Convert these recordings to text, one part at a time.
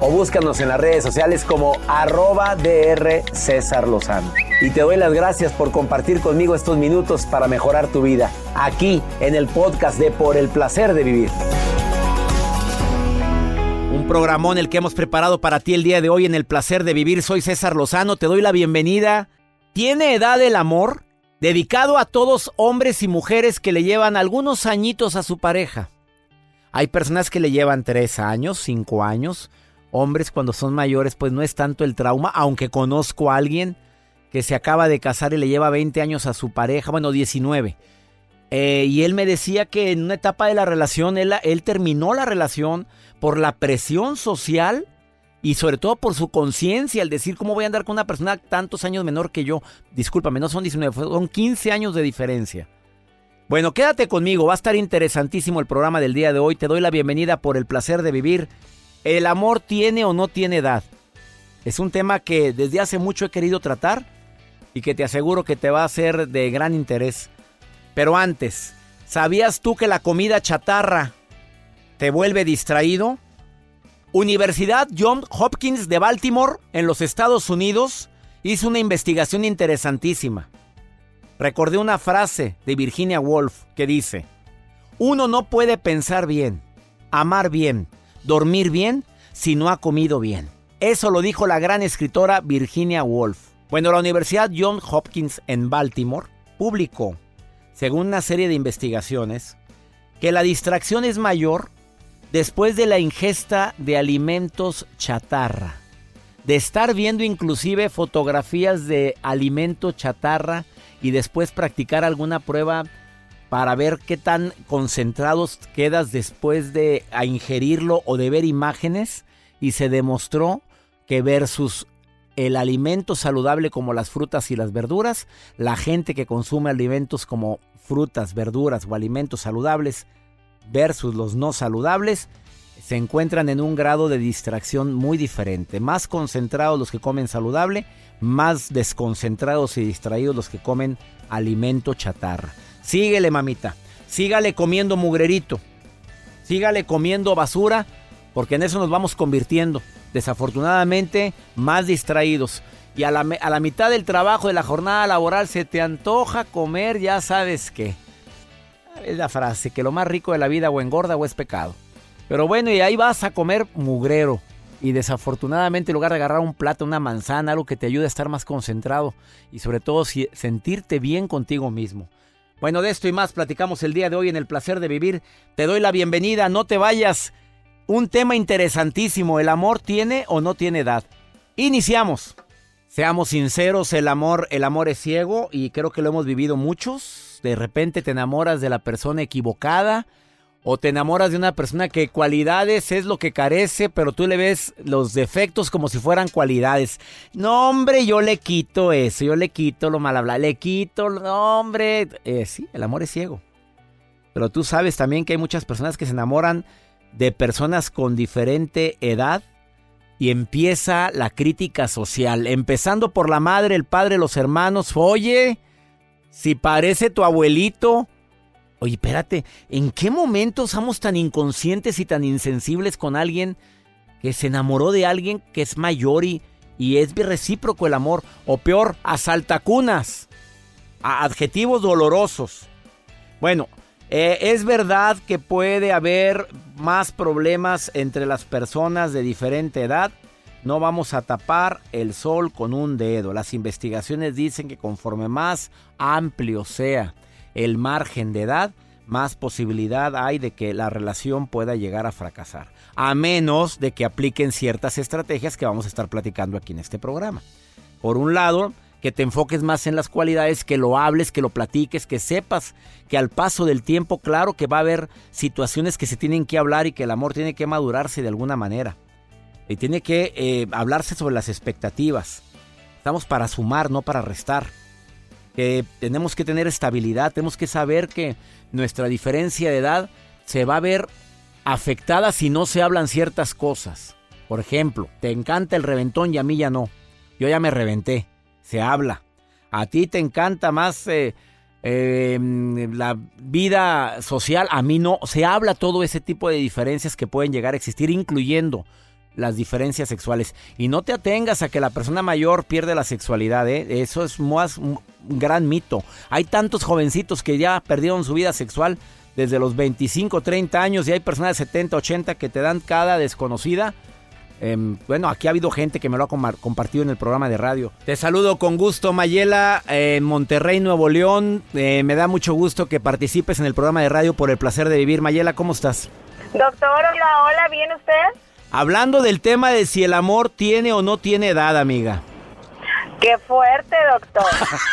o búscanos en las redes sociales como arroba DR César Lozano. Y te doy las gracias por compartir conmigo estos minutos para mejorar tu vida, aquí en el podcast de Por el Placer de Vivir. Un programón el que hemos preparado para ti el día de hoy en el Placer de Vivir. Soy César Lozano, te doy la bienvenida. ¿Tiene edad el amor? Dedicado a todos hombres y mujeres que le llevan algunos añitos a su pareja. Hay personas que le llevan tres años, cinco años, hombres cuando son mayores, pues no es tanto el trauma, aunque conozco a alguien que se acaba de casar y le lleva 20 años a su pareja, bueno, 19. Eh, y él me decía que en una etapa de la relación, él, él terminó la relación por la presión social y sobre todo por su conciencia, al decir cómo voy a andar con una persona tantos años menor que yo. Discúlpame, no son 19, son 15 años de diferencia. Bueno, quédate conmigo, va a estar interesantísimo el programa del día de hoy. Te doy la bienvenida por el placer de vivir. ¿El amor tiene o no tiene edad? Es un tema que desde hace mucho he querido tratar y que te aseguro que te va a ser de gran interés. Pero antes, ¿sabías tú que la comida chatarra te vuelve distraído? Universidad John Hopkins de Baltimore, en los Estados Unidos, hizo una investigación interesantísima. Recordé una frase de Virginia Woolf que dice, uno no puede pensar bien, amar bien, dormir bien si no ha comido bien. Eso lo dijo la gran escritora Virginia Woolf. Bueno, la Universidad John Hopkins en Baltimore publicó, según una serie de investigaciones, que la distracción es mayor después de la ingesta de alimentos chatarra. De estar viendo inclusive fotografías de alimento chatarra y después practicar alguna prueba para ver qué tan concentrados quedas después de ingerirlo o de ver imágenes y se demostró que versus el alimento saludable como las frutas y las verduras, la gente que consume alimentos como frutas, verduras o alimentos saludables versus los no saludables, se encuentran en un grado de distracción muy diferente. Más concentrados los que comen saludable, más desconcentrados y distraídos los que comen alimento chatarra. Síguele, mamita. Sígale comiendo mugrerito. Sígale comiendo basura, porque en eso nos vamos convirtiendo. Desafortunadamente, más distraídos. Y a la, a la mitad del trabajo de la jornada laboral se te antoja comer, ya sabes qué. Es la frase, que lo más rico de la vida o engorda o es pecado. Pero bueno, y ahí vas a comer mugrero. Y desafortunadamente en lugar de agarrar un plato, una manzana, algo que te ayude a estar más concentrado y sobre todo sentirte bien contigo mismo. Bueno, de esto y más platicamos el día de hoy en el placer de vivir. Te doy la bienvenida, no te vayas. Un tema interesantísimo, ¿el amor tiene o no tiene edad? Iniciamos. Seamos sinceros, el amor, el amor es ciego y creo que lo hemos vivido muchos. De repente te enamoras de la persona equivocada o te enamoras de una persona que cualidades es lo que carece, pero tú le ves los defectos como si fueran cualidades. No, hombre, yo le quito eso, yo le quito lo mal le quito, no, hombre. Eh, sí, el amor es ciego. Pero tú sabes también que hay muchas personas que se enamoran de personas con diferente edad y empieza la crítica social, empezando por la madre, el padre, los hermanos. Oye, si parece tu abuelito. Oye, espérate, ¿en qué momento somos tan inconscientes y tan insensibles con alguien que se enamoró de alguien que es mayor y, y es recíproco el amor? O peor, asaltacunas, a adjetivos dolorosos. Bueno, eh, es verdad que puede haber más problemas entre las personas de diferente edad. No vamos a tapar el sol con un dedo. Las investigaciones dicen que conforme más amplio sea el margen de edad, más posibilidad hay de que la relación pueda llegar a fracasar. A menos de que apliquen ciertas estrategias que vamos a estar platicando aquí en este programa. Por un lado, que te enfoques más en las cualidades, que lo hables, que lo platiques, que sepas que al paso del tiempo, claro que va a haber situaciones que se tienen que hablar y que el amor tiene que madurarse de alguna manera. Y tiene que eh, hablarse sobre las expectativas. Estamos para sumar, no para restar. Tenemos que tener estabilidad, tenemos que saber que nuestra diferencia de edad se va a ver afectada si no se hablan ciertas cosas. Por ejemplo, te encanta el reventón y a mí ya no. Yo ya me reventé se habla. A ti te encanta más eh, em, la vida social, a mí no. Se habla todo ese tipo de diferencias que pueden llegar a existir, incluyendo las diferencias sexuales. Y no te atengas a que la persona mayor pierde la sexualidad, ¿eh? eso es más un gran mito. Hay tantos jovencitos que ya perdieron su vida sexual desde los 25, 30 años y hay personas de 70, 80 que te dan cada desconocida Em, bueno, aquí ha habido gente que me lo ha compartido en el programa de radio. Te saludo con gusto, Mayela, en Monterrey, Nuevo León. Eh, me da mucho gusto que participes en el programa de radio por el placer de vivir. Mayela, ¿cómo estás? Doctor, hola, hola, ¿bien usted? Hablando del tema de si el amor tiene o no tiene edad, amiga. Qué fuerte, doctor.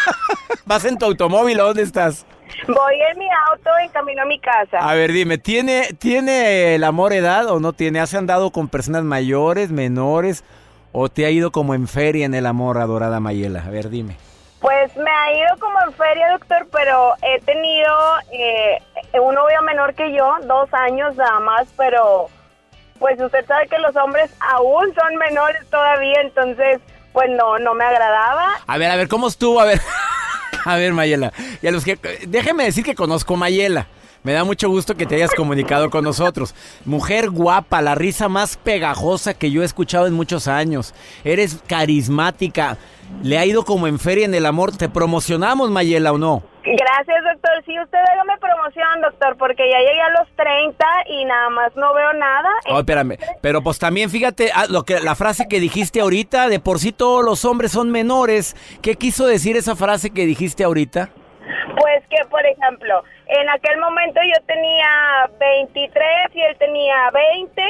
¿Vas en tu automóvil o dónde estás? Voy en mi auto en camino a mi casa. A ver, dime, ¿tiene, ¿tiene el amor edad o no tiene? ¿Has andado con personas mayores, menores o te ha ido como en feria en el amor, adorada Mayela? A ver, dime. Pues me ha ido como en feria, doctor, pero he tenido eh, un novio menor que yo, dos años nada más, pero pues usted sabe que los hombres aún son menores todavía, entonces pues no, no me agradaba. A ver, a ver, ¿cómo estuvo? A ver. A ver, Mayela. Y a los que. Déjeme decir que conozco Mayela. Me da mucho gusto que te hayas comunicado con nosotros. Mujer guapa, la risa más pegajosa que yo he escuchado en muchos años. Eres carismática. Le ha ido como en feria en el amor. ¿Te promocionamos, Mayela, o no? Gracias, doctor. Sí, usted hágame promoción, doctor, porque ya llegué a los 30 y nada más no veo nada. Oh, espérame. Pero pues también fíjate ah, lo que la frase que dijiste ahorita, de por sí todos los hombres son menores. ¿Qué quiso decir esa frase que dijiste ahorita? Pues que, por ejemplo, en aquel momento yo tenía 23 y él tenía 20,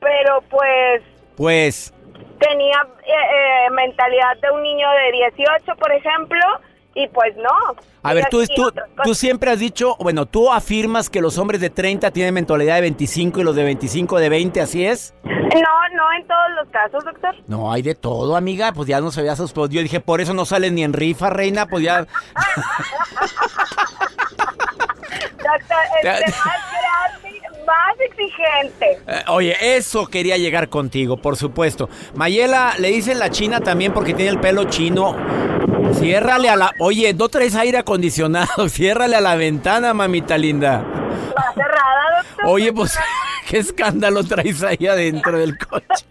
pero pues... Pues... Tenía eh, eh, mentalidad de un niño de 18, por ejemplo, y pues no. A ver, tú, tú, tú, siempre has dicho, bueno, tú afirmas que los hombres de 30 tienen mentalidad de 25 y los de 25 de 20, ¿así es? No, no en todos los casos, doctor. No, hay de todo, amiga, pues ya no se había sus Yo dije, por eso no salen ni en rifa, reina, pues ya... doctor, es más más exigente. Eh, oye, eso quería llegar contigo, por supuesto. Mayela, le dicen la china también porque tiene el pelo chino. Ciérrale a la... Oye, no traes aire acondicionado. Ciérrale a la ventana, mamita linda. Va cerrada, doctor. Oye, pues, ¿qué escándalo traes ahí adentro del coche?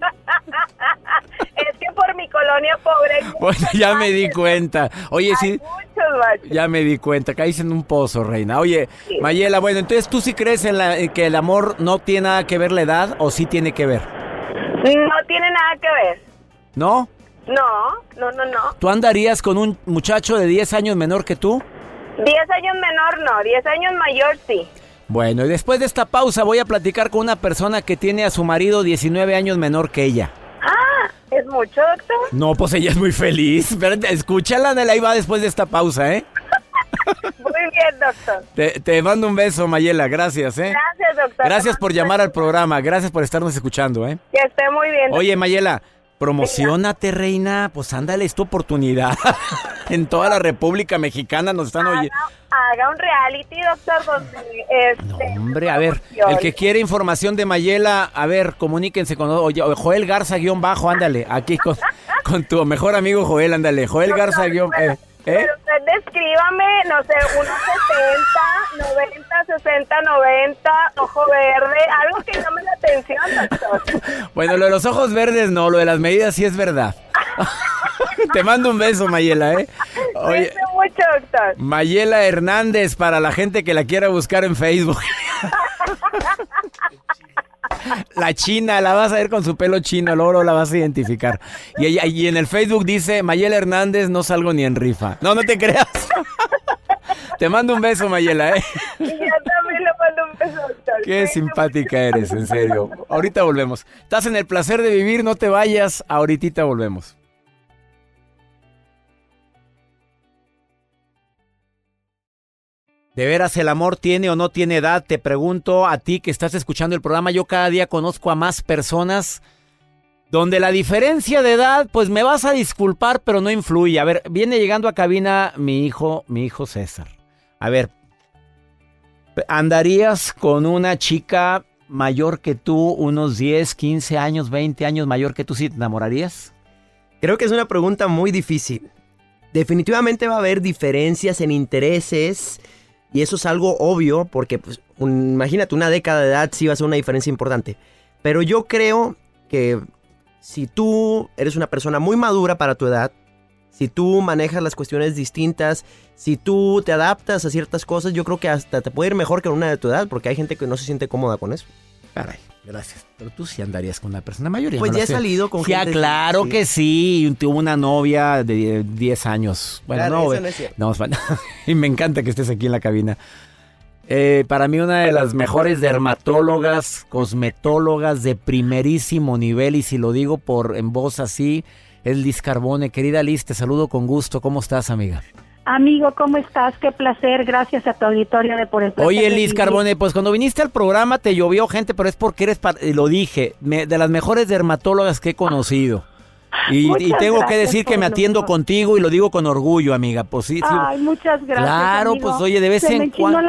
es que por mi colonia pobre... Bueno, ya me di cuenta. Oye, sí... Ya me di cuenta, caíste en un pozo, reina. Oye, Mayela, bueno, entonces tú sí crees en, la, que el amor no tiene nada que ver la edad o sí tiene que ver? No tiene nada que ver. ¿No? No, no, no, no. ¿Tú andarías con un muchacho de 10 años menor que tú? 10 años menor no, 10 años mayor sí. Bueno, y después de esta pausa voy a platicar con una persona que tiene a su marido 19 años menor que ella. Ah, ¿es mucho, doctor? No, pues ella es muy feliz. Espérate, escúchala, ahí va después de esta pausa, ¿eh? Muy bien, doctor. Te, te, mando un beso, Mayela. Gracias, ¿eh? Gracias, doctor. Gracias por llamar al programa. Gracias por estarnos escuchando, ¿eh? Que esté muy bien. Oye, Mayela, Promocionate, reina. Pues ándale, es tu oportunidad. en toda la República Mexicana nos están oyendo. Haga un reality, doctor, donde... Este, No, hombre, a ver, el que quiere información de Mayela, a ver, comuníquense con oye, Joel Garza guion bajo, ándale, aquí con, con tu mejor amigo Joel, ándale, Joel Garza guion... Eh, ¿eh? pero usted descríbame, no sé, unos 70, 90, 60, 90, ojo verde, algo que llame la atención, doctor. Bueno, lo de los ojos verdes no, lo de las medidas sí es verdad. Te mando un beso, Mayela, ¿eh? Oye, mucho, doctor. Mayela Hernández, para la gente que la quiera buscar en Facebook. La china, la vas a ver con su pelo chino, luego la vas a identificar. Y, en el Facebook dice, Mayela Hernández, no salgo ni en rifa. No, no te creas. Te mando un beso, Mayela, ¿eh? Y yo también le mando un beso, doctor. Qué simpática eres, en serio. Ahorita volvemos. Estás en el placer de vivir, no te vayas. Ahorita volvemos. ¿De veras el amor tiene o no tiene edad? Te pregunto a ti que estás escuchando el programa. Yo cada día conozco a más personas donde la diferencia de edad, pues me vas a disculpar, pero no influye. A ver, viene llegando a cabina mi hijo, mi hijo César. A ver, ¿andarías con una chica mayor que tú, unos 10, 15 años, 20 años mayor que tú, si te enamorarías? Creo que es una pregunta muy difícil. Definitivamente va a haber diferencias en intereses y eso es algo obvio porque pues, imagínate una década de edad sí va a ser una diferencia importante. Pero yo creo que si tú eres una persona muy madura para tu edad, si tú manejas las cuestiones distintas, si tú te adaptas a ciertas cosas, yo creo que hasta te puede ir mejor que una de tu edad porque hay gente que no se siente cómoda con eso. Caray, gracias. Pero tú sí andarías con una persona mayor. Pues no ya he salido con Sí, ah, gente- claro sí. que sí. Tuvo una novia de 10 años. Bueno, Claro, no, eso no es cierto. no, y me encanta que estés aquí en la cabina. Eh, para mí una de las mejores dermatólogas, cosmetólogas de primerísimo nivel y si lo digo por en voz así es Liz Carbone. Querida Liz, te saludo con gusto. ¿Cómo estás, amiga? Amigo, ¿cómo estás? Qué placer. Gracias a tu auditorio de por el placer Oye, Liz. Carbone, pues cuando viniste al programa te llovió gente, pero es porque eres, y lo dije, me- de las mejores dermatólogas que he conocido. Y, y tengo que decir que me atiendo contigo y lo digo con orgullo, amiga. Pues sí, sí. Ay, muchas gracias. Claro, amigo. pues, oye, de vez Se en cuando-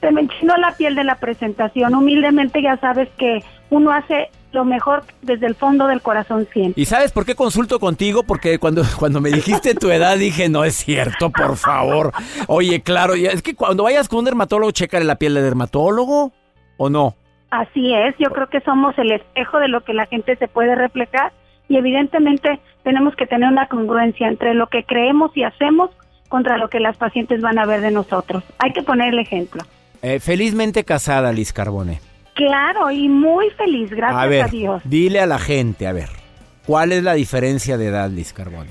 se me enchinó la piel de la presentación. Humildemente ya sabes que uno hace lo mejor desde el fondo del corazón siempre. ¿Y sabes por qué consulto contigo? Porque cuando, cuando me dijiste tu edad dije, no es cierto, por favor. Oye, claro, es que cuando vayas con un dermatólogo, chécale la piel de dermatólogo, ¿o no? Así es, yo creo que somos el espejo de lo que la gente se puede reflejar y evidentemente tenemos que tener una congruencia entre lo que creemos y hacemos contra lo que las pacientes van a ver de nosotros. Hay que poner el ejemplo. Eh, felizmente casada, Liz Carbone. Claro, y muy feliz, gracias a ver, a Dios. dile a la gente, a ver, ¿cuál es la diferencia de edad, Liz Carbone?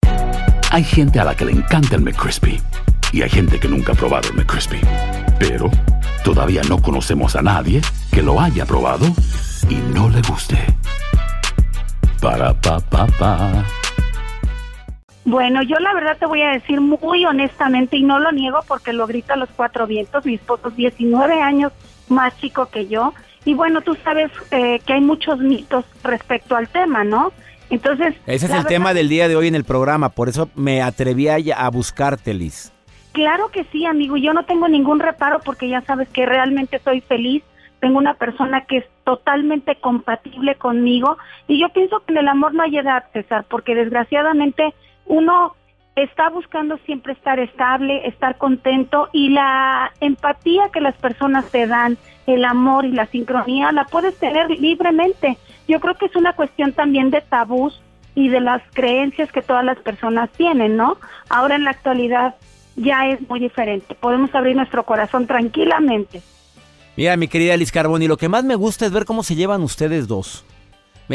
Hay gente a la que le encanta el McCrispy y hay gente que nunca ha probado el McCrispy. Pero todavía no conocemos a nadie que lo haya probado y no le guste. Para pa pa pa. Bueno, yo la verdad te voy a decir muy honestamente y no lo niego porque lo grito a los cuatro vientos. Mi esposo es 19 años más chico que yo. Y bueno, tú sabes eh, que hay muchos mitos respecto al tema, ¿no? Entonces... Ese es el tema del día de hoy en el programa, por eso me atreví a, a buscarte, Liz. Claro que sí, amigo. Yo no tengo ningún reparo porque ya sabes que realmente soy feliz. Tengo una persona que es totalmente compatible conmigo y yo pienso que en el amor no hay edad, César, porque desgraciadamente uno está buscando siempre estar estable, estar contento y la empatía que las personas te dan, el amor y la sincronía, la puedes tener libremente. Yo creo que es una cuestión también de tabús y de las creencias que todas las personas tienen, ¿no? Ahora en la actualidad ya es muy diferente. Podemos abrir nuestro corazón tranquilamente. Mira, mi querida Liz Carboni, lo que más me gusta es ver cómo se llevan ustedes dos.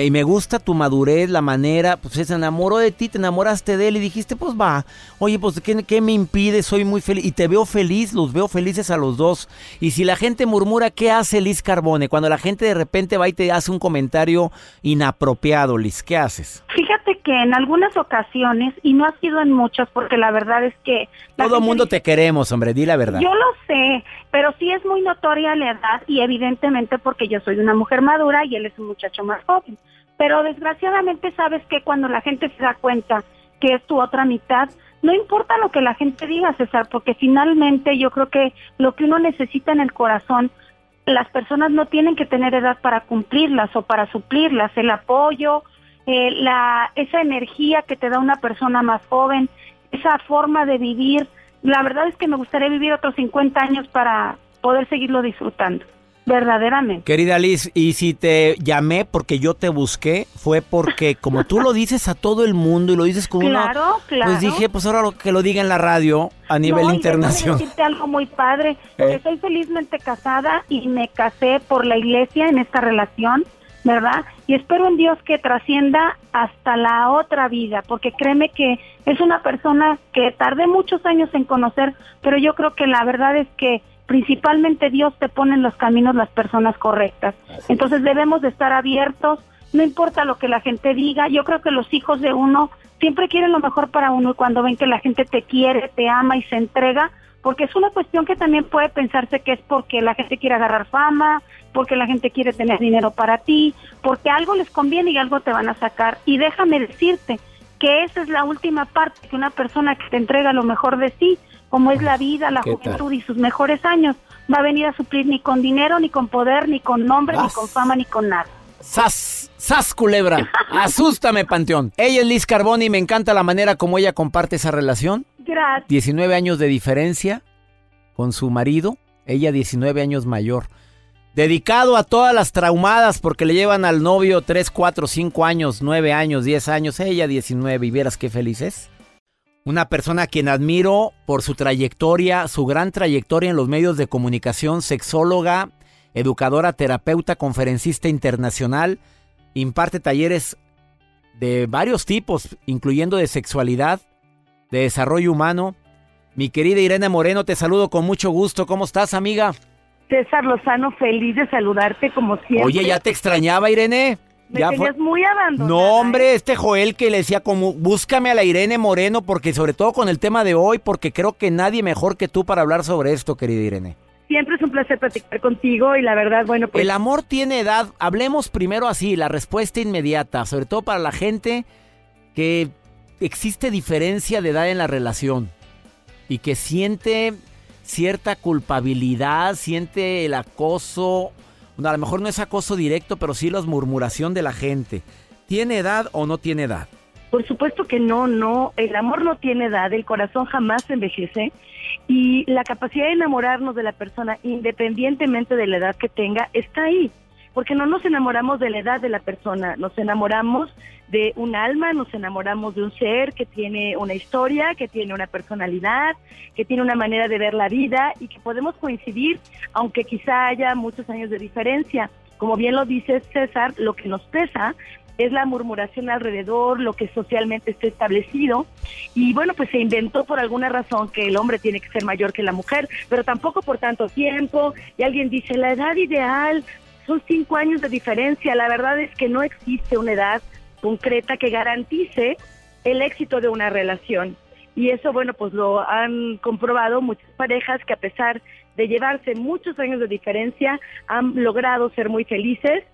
Y me gusta tu madurez, la manera, pues se enamoró de ti, te enamoraste de él y dijiste, pues va, oye, pues ¿qué, qué me impide? Soy muy feliz. Y te veo feliz, los veo felices a los dos. Y si la gente murmura, ¿qué hace Liz Carbone? Cuando la gente de repente va y te hace un comentario inapropiado, Liz, ¿qué haces? Fíjate que en algunas ocasiones, y no ha sido en muchas, porque la verdad es que... Todo mundo te queremos, hombre, di la verdad. Yo lo sé, pero sí es muy notoria la edad y evidentemente porque yo soy una mujer madura y él es un muchacho más joven. Pero desgraciadamente sabes que cuando la gente se da cuenta que es tu otra mitad, no importa lo que la gente diga, César, porque finalmente yo creo que lo que uno necesita en el corazón, las personas no tienen que tener edad para cumplirlas o para suplirlas, el apoyo, eh, la, esa energía que te da una persona más joven, esa forma de vivir. La verdad es que me gustaría vivir otros 50 años para poder seguirlo disfrutando verdaderamente. Querida Liz, y si te llamé porque yo te busqué, fue porque como tú lo dices a todo el mundo y lo dices con claro, una... Pues dije, pues ahora lo que lo diga en la radio a nivel internacional. decirte algo muy padre, eh. soy felizmente casada y me casé por la iglesia en esta relación, ¿verdad? Y espero en Dios que trascienda hasta la otra vida, porque créeme que es una persona que tardé muchos años en conocer, pero yo creo que la verdad es que principalmente Dios te pone en los caminos las personas correctas. Entonces debemos de estar abiertos, no importa lo que la gente diga, yo creo que los hijos de uno siempre quieren lo mejor para uno y cuando ven que la gente te quiere, te ama y se entrega, porque es una cuestión que también puede pensarse que es porque la gente quiere agarrar fama, porque la gente quiere tener dinero para ti, porque algo les conviene y algo te van a sacar. Y déjame decirte que esa es la última parte, que una persona que te entrega lo mejor de sí, como es la vida, la juventud y sus mejores años, va a venir a suplir ni con dinero, ni con poder, ni con nombre, ni con fama, ni con nada. ¡Sas! ¡Sas, culebra! ¡Asústame, Panteón! Ella es Liz Carboni y me encanta la manera como ella comparte esa relación. Gracias. 19 años de diferencia con su marido, ella 19 años mayor. Dedicado a todas las traumadas porque le llevan al novio 3, 4, 5 años, 9 años, 10 años, ella 19 y vieras qué feliz es. Una persona a quien admiro por su trayectoria, su gran trayectoria en los medios de comunicación, sexóloga, educadora, terapeuta, conferencista internacional, imparte talleres de varios tipos, incluyendo de sexualidad, de desarrollo humano. Mi querida Irene Moreno, te saludo con mucho gusto. ¿Cómo estás, amiga? César Lozano, feliz de saludarte como siempre. Oye, ya te extrañaba, Irene. Me ya tenías muy abandonada. No, hombre, este Joel que le decía como, búscame a la Irene Moreno, porque sobre todo con el tema de hoy, porque creo que nadie mejor que tú para hablar sobre esto, querida Irene. Siempre es un placer platicar contigo y la verdad, bueno, pues... El amor tiene edad. Hablemos primero así, la respuesta inmediata, sobre todo para la gente que existe diferencia de edad en la relación y que siente cierta culpabilidad, siente el acoso a lo mejor no es acoso directo, pero sí la murmuración de la gente. ¿Tiene edad o no tiene edad? Por supuesto que no, no. El amor no tiene edad, el corazón jamás envejece y la capacidad de enamorarnos de la persona, independientemente de la edad que tenga, está ahí porque no nos enamoramos de la edad de la persona, nos enamoramos de un alma, nos enamoramos de un ser que tiene una historia, que tiene una personalidad, que tiene una manera de ver la vida y que podemos coincidir, aunque quizá haya muchos años de diferencia. Como bien lo dice César, lo que nos pesa es la murmuración alrededor, lo que socialmente está establecido. Y bueno, pues se inventó por alguna razón que el hombre tiene que ser mayor que la mujer, pero tampoco por tanto tiempo. Y alguien dice, la edad ideal son cinco años de diferencia. La verdad es que no existe una edad concreta que garantice el éxito de una relación. Y eso, bueno, pues lo han comprobado muchas parejas que a pesar de llevarse muchos años de diferencia, han logrado ser muy felices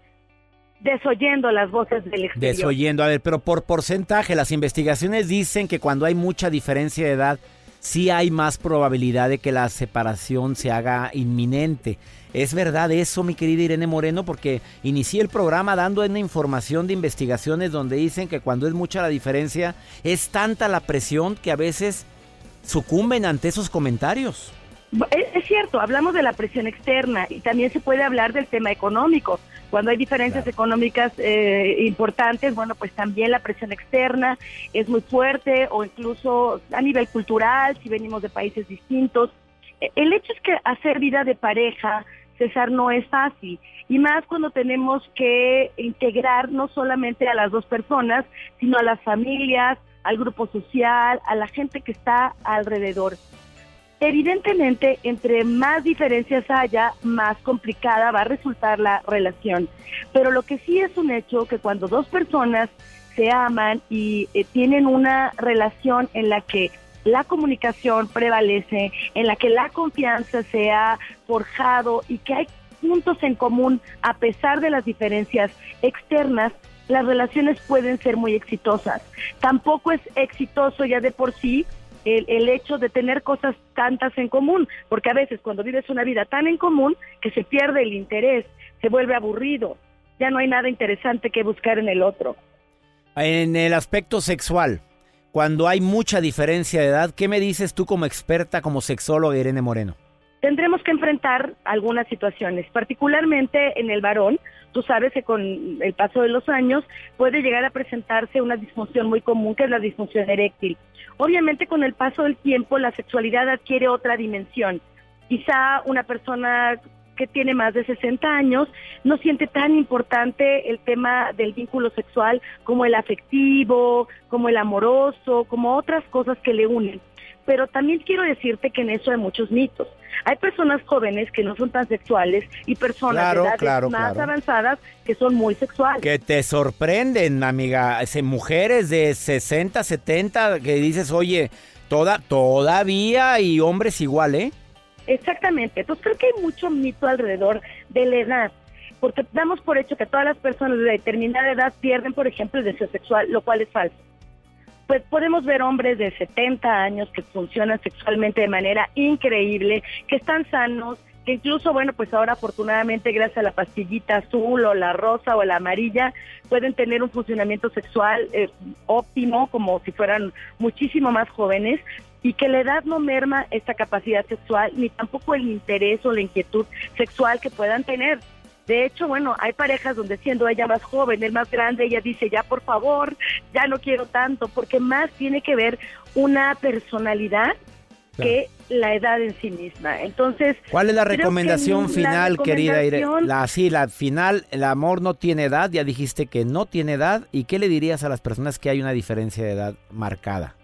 desoyendo las voces del exterior. Desoyendo, a ver, pero por porcentaje, las investigaciones dicen que cuando hay mucha diferencia de edad, sí hay más probabilidad de que la separación se haga inminente. ¿Es verdad eso, mi querida Irene Moreno? Porque inicié el programa dando una información de investigaciones donde dicen que cuando es mucha la diferencia, es tanta la presión que a veces sucumben ante esos comentarios. Es cierto, hablamos de la presión externa y también se puede hablar del tema económico. Cuando hay diferencias económicas eh, importantes, bueno, pues también la presión externa es muy fuerte o incluso a nivel cultural, si venimos de países distintos. E, el hecho es que hacer vida de pareja César, no es fácil. Y más cuando tenemos que integrar no solamente a las dos personas, sino a las familias, al grupo social, a la gente que está alrededor. Evidentemente, entre más diferencias haya, más complicada va a resultar la relación. Pero lo que sí es un hecho que cuando dos personas se aman y eh, tienen una relación en la que la comunicación prevalece, en la que la confianza se ha forjado y que hay puntos en común a pesar de las diferencias externas, las relaciones pueden ser muy exitosas. Tampoco es exitoso ya de por sí el, el, hecho de tener cosas tantas en común, porque a veces cuando vives una vida tan en común que se pierde el interés, se vuelve aburrido, ya no hay nada interesante que buscar en el otro. En el aspecto sexual, cuando hay mucha diferencia de edad, ¿qué me dices tú como experta, como sexóloga Irene Moreno? Tendremos que enfrentar algunas situaciones, particularmente en el varón. Tú sabes que con el paso de los años puede llegar a presentarse una disfunción muy común que es la disfunción eréctil. Obviamente con el paso del tiempo la sexualidad adquiere otra dimensión. Quizá una persona que tiene más de 60 años no siente tan importante el tema del vínculo sexual como el afectivo, como el amoroso, como otras cosas que le unen. Pero también quiero decirte que en eso hay muchos mitos. Hay personas jóvenes que no son tan sexuales y personas Claro, de edades claro, más claro. avanzadas que son muy sexuales. Que te sorprenden, amiga. Mujeres de 60, 70, que dices, oye, toda, todavía y hombres igual, ¿eh? Exactamente. Entonces creo que hay mucho mito alrededor de la edad, porque damos por hecho que todas las personas de determinada edad pierden, por ejemplo, el deseo sexual, lo cual es falso. Pues podemos ver hombres de 70 años que funcionan sexualmente de manera increíble, que están sanos, que incluso, bueno, pues ahora afortunadamente gracias a la pastillita azul o la rosa o la amarilla, pueden tener un funcionamiento sexual eh, óptimo, como si fueran muchísimo más jóvenes, y que la edad no merma esta capacidad sexual, ni tampoco el interés o la inquietud sexual que puedan tener. De hecho, bueno, hay parejas donde siendo ella más joven, el más grande, ella dice, ya por favor, ya no quiero tanto, porque más tiene que ver una personalidad que la edad en sí misma. Entonces, ¿Cuál es la que recomendación la final, querida Irene? La, sí, la final, el amor no tiene edad, ya dijiste que no tiene edad. ¿Y qué le dirías a las personas que hay una diferencia de edad marcada?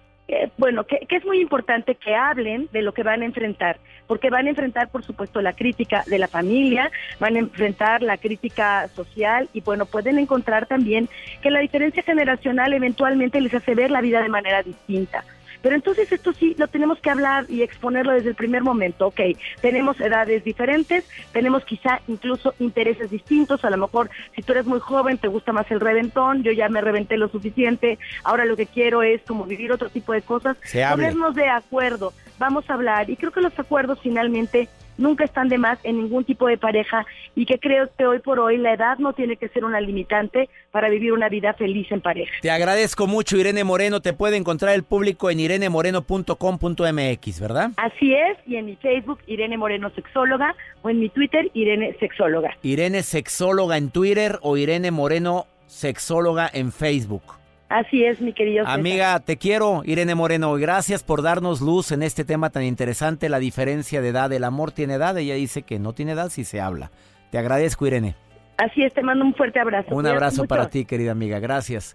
Bueno, que, que es muy importante que hablen de lo que van a enfrentar, porque van a enfrentar, por supuesto, la crítica de la familia, van a enfrentar la crítica social y, bueno, pueden encontrar también que la diferencia generacional eventualmente les hace ver la vida de manera distinta. Pero entonces esto sí lo tenemos que hablar y exponerlo desde el primer momento. Ok, tenemos edades diferentes, tenemos quizá incluso intereses distintos. A lo mejor si tú eres muy joven te gusta más el reventón, yo ya me reventé lo suficiente. Ahora lo que quiero es como vivir otro tipo de cosas. Ponernos de acuerdo, vamos a hablar. Y creo que los acuerdos finalmente nunca están de más en ningún tipo de pareja y que creo que hoy por hoy la edad no tiene que ser una limitante para vivir una vida feliz en pareja. Te agradezco mucho, Irene Moreno. Te puede encontrar el público en irenemoreno.com.mx, ¿verdad? Así es, y en mi Facebook, Irene Moreno Sexóloga, o en mi Twitter, Irene Sexóloga. Irene Sexóloga en Twitter o Irene Moreno Sexóloga en Facebook. Así es, mi querido César. Amiga, te quiero, Irene Moreno. y Gracias por darnos luz en este tema tan interesante, la diferencia de edad. El amor tiene edad. Ella dice que no tiene edad si se habla. Te agradezco, Irene. Así es, te mando un fuerte abrazo. Un abrazo para ti, querida amiga. Gracias.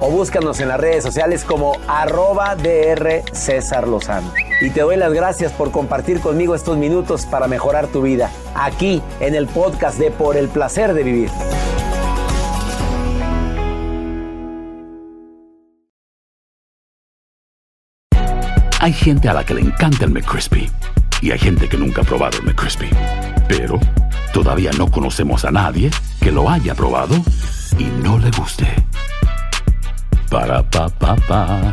o búscanos en las redes sociales como arroba DR César Lozano. Y te doy las gracias por compartir conmigo estos minutos para mejorar tu vida, aquí en el podcast de Por el Placer de Vivir. Hay gente a la que le encanta el McCrispy y hay gente que nunca ha probado el McCrispy. Pero todavía no conocemos a nadie que lo haya probado y no le guste. Para pa pa pa.